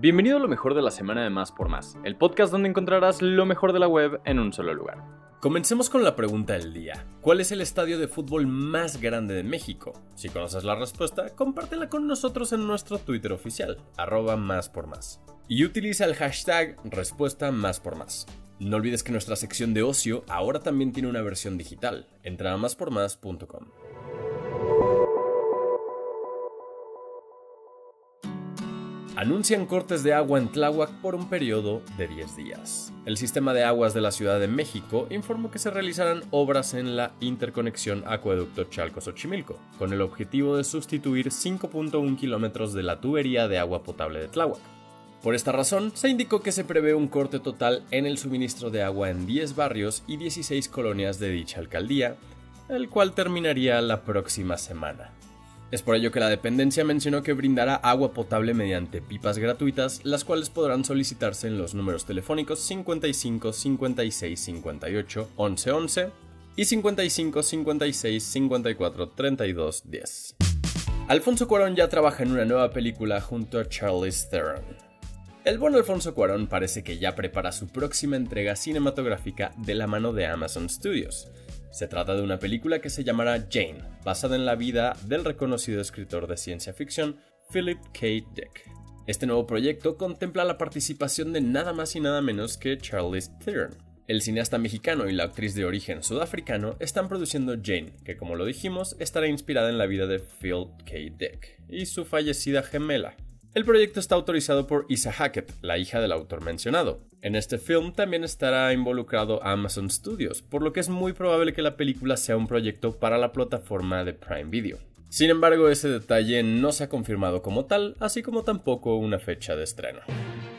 Bienvenido a lo mejor de la semana de Más por Más, el podcast donde encontrarás lo mejor de la web en un solo lugar. Comencemos con la pregunta del día. ¿Cuál es el estadio de fútbol más grande de México? Si conoces la respuesta, compártela con nosotros en nuestro Twitter oficial, arroba más por más. Y utiliza el hashtag respuesta más por más. No olvides que nuestra sección de ocio ahora también tiene una versión digital. Entra a máspormás.com. anuncian cortes de agua en Tláhuac por un periodo de 10 días. El sistema de aguas de la Ciudad de México informó que se realizarán obras en la interconexión acueducto Chalco-Xochimilco, con el objetivo de sustituir 5.1 kilómetros de la tubería de agua potable de Tláhuac. Por esta razón, se indicó que se prevé un corte total en el suministro de agua en 10 barrios y 16 colonias de dicha alcaldía, el cual terminaría la próxima semana. Es por ello que la dependencia mencionó que brindará agua potable mediante pipas gratuitas, las cuales podrán solicitarse en los números telefónicos 55 56 58 11 11 y 55 56 54 32 10. Alfonso Cuarón ya trabaja en una nueva película junto a Charlize Theron. El buen Alfonso Cuarón parece que ya prepara su próxima entrega cinematográfica de la mano de Amazon Studios. Se trata de una película que se llamará Jane, basada en la vida del reconocido escritor de ciencia ficción Philip K. Dick. Este nuevo proyecto contempla la participación de nada más y nada menos que Charlize Theron. El cineasta mexicano y la actriz de origen sudafricano están produciendo Jane, que como lo dijimos estará inspirada en la vida de Phil K. Dick y su fallecida gemela, el proyecto está autorizado por Isa Hackett, la hija del autor mencionado. En este film también estará involucrado Amazon Studios, por lo que es muy probable que la película sea un proyecto para la plataforma de Prime Video. Sin embargo, ese detalle no se ha confirmado como tal, así como tampoco una fecha de estreno.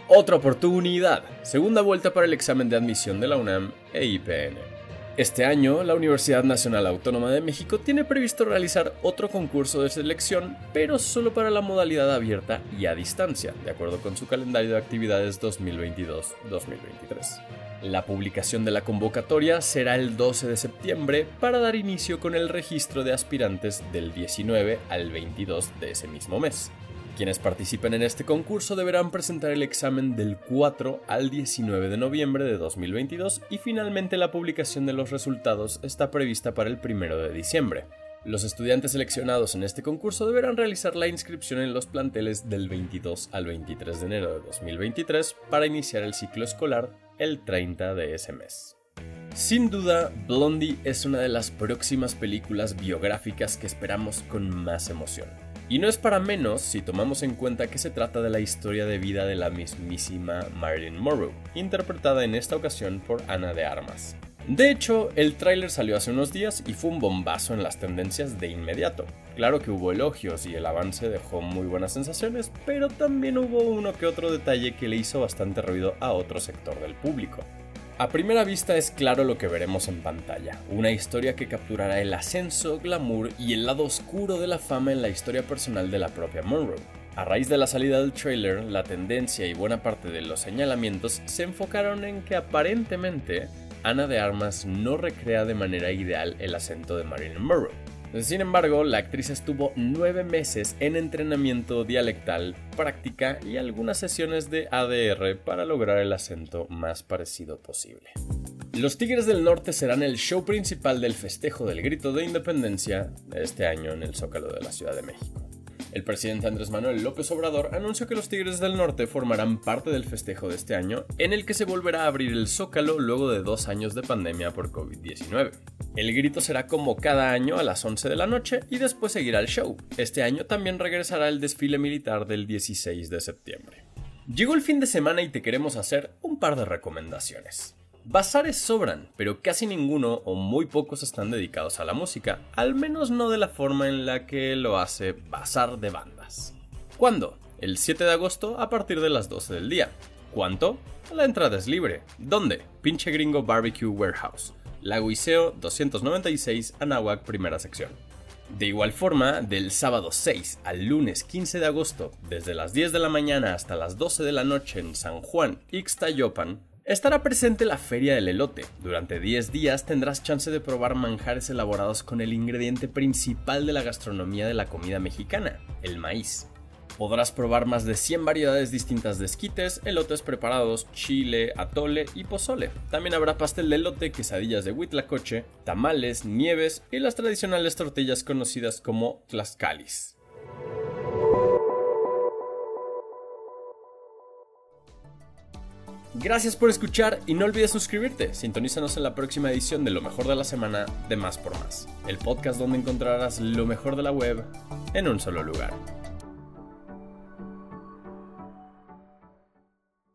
Otra oportunidad, segunda vuelta para el examen de admisión de la UNAM e IPN. Este año, la Universidad Nacional Autónoma de México tiene previsto realizar otro concurso de selección, pero solo para la modalidad abierta y a distancia, de acuerdo con su calendario de actividades 2022-2023. La publicación de la convocatoria será el 12 de septiembre para dar inicio con el registro de aspirantes del 19 al 22 de ese mismo mes. Quienes participen en este concurso deberán presentar el examen del 4 al 19 de noviembre de 2022 y finalmente la publicación de los resultados está prevista para el 1 de diciembre. Los estudiantes seleccionados en este concurso deberán realizar la inscripción en los planteles del 22 al 23 de enero de 2023 para iniciar el ciclo escolar el 30 de ese mes. Sin duda, Blondie es una de las próximas películas biográficas que esperamos con más emoción. Y no es para menos si tomamos en cuenta que se trata de la historia de vida de la mismísima Marilyn Monroe, interpretada en esta ocasión por Ana de Armas. De hecho, el tráiler salió hace unos días y fue un bombazo en las tendencias de inmediato. Claro que hubo elogios y el avance dejó muy buenas sensaciones, pero también hubo uno que otro detalle que le hizo bastante ruido a otro sector del público. A primera vista es claro lo que veremos en pantalla, una historia que capturará el ascenso, glamour y el lado oscuro de la fama en la historia personal de la propia Monroe. A raíz de la salida del trailer, la tendencia y buena parte de los señalamientos se enfocaron en que aparentemente Ana de Armas no recrea de manera ideal el acento de Marilyn Monroe. Sin embargo, la actriz estuvo nueve meses en entrenamiento dialectal, práctica y algunas sesiones de ADR para lograr el acento más parecido posible. Los Tigres del Norte serán el show principal del festejo del grito de independencia de este año en el Zócalo de la Ciudad de México. El presidente Andrés Manuel López Obrador anunció que los Tigres del Norte formarán parte del festejo de este año, en el que se volverá a abrir el Zócalo luego de dos años de pandemia por COVID-19. El grito será como cada año a las 11 de la noche y después seguirá el show. Este año también regresará el desfile militar del 16 de septiembre. Llegó el fin de semana y te queremos hacer un par de recomendaciones. Bazares sobran, pero casi ninguno o muy pocos están dedicados a la música, al menos no de la forma en la que lo hace Bazar de Bandas. ¿Cuándo? El 7 de agosto a partir de las 12 del día. ¿Cuánto? La entrada es libre. ¿Dónde? Pinche Gringo Barbecue Warehouse. Lago Iseo 296, Anáhuac, primera sección. De igual forma, del sábado 6 al lunes 15 de agosto, desde las 10 de la mañana hasta las 12 de la noche en San Juan, Ixtayopan, Estará presente la Feria del Elote. Durante 10 días tendrás chance de probar manjares elaborados con el ingrediente principal de la gastronomía de la comida mexicana, el maíz. Podrás probar más de 100 variedades distintas de esquites, elotes preparados, chile, atole y pozole. También habrá pastel de elote, quesadillas de huitlacoche, tamales, nieves y las tradicionales tortillas conocidas como tlaxcalis. Gracias por escuchar y no olvides suscribirte. Sintonízanos en la próxima edición de Lo mejor de la semana de Más por Más, el podcast donde encontrarás lo mejor de la web en un solo lugar.